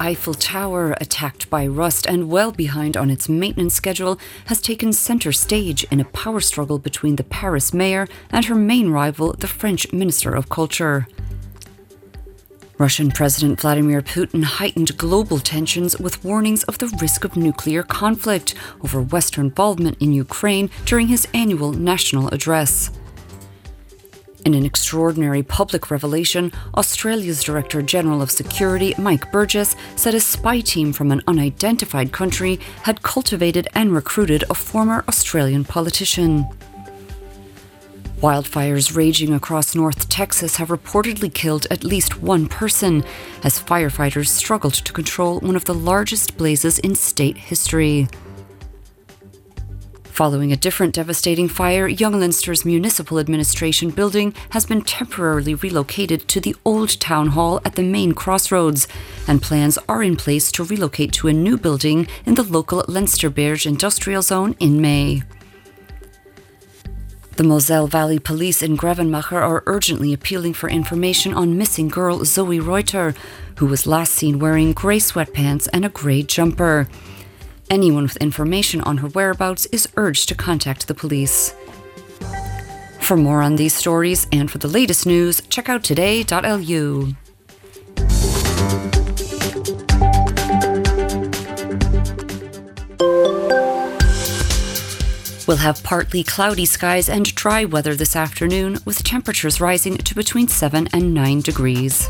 Eiffel Tower, attacked by rust and well behind on its maintenance schedule, has taken centre stage in a power struggle between the Paris mayor and her main rival, the French Minister of Culture. Russian President Vladimir Putin heightened global tensions with warnings of the risk of nuclear conflict over Western involvement in Ukraine during his annual national address. In an extraordinary public revelation, Australia's Director General of Security, Mike Burgess, said a spy team from an unidentified country had cultivated and recruited a former Australian politician. Wildfires raging across North Texas have reportedly killed at least one person as firefighters struggled to control one of the largest blazes in state history. Following a different devastating fire, Junglinster's Municipal Administration building has been temporarily relocated to the old town hall at the main crossroads, and plans are in place to relocate to a new building in the local Leinsterberge industrial zone in May. The Moselle Valley Police in Grevenmacher are urgently appealing for information on missing girl Zoe Reuter, who was last seen wearing grey sweatpants and a grey jumper. Anyone with information on her whereabouts is urged to contact the police. For more on these stories and for the latest news, check out today.lu. We'll have partly cloudy skies and dry weather this afternoon, with temperatures rising to between 7 and 9 degrees.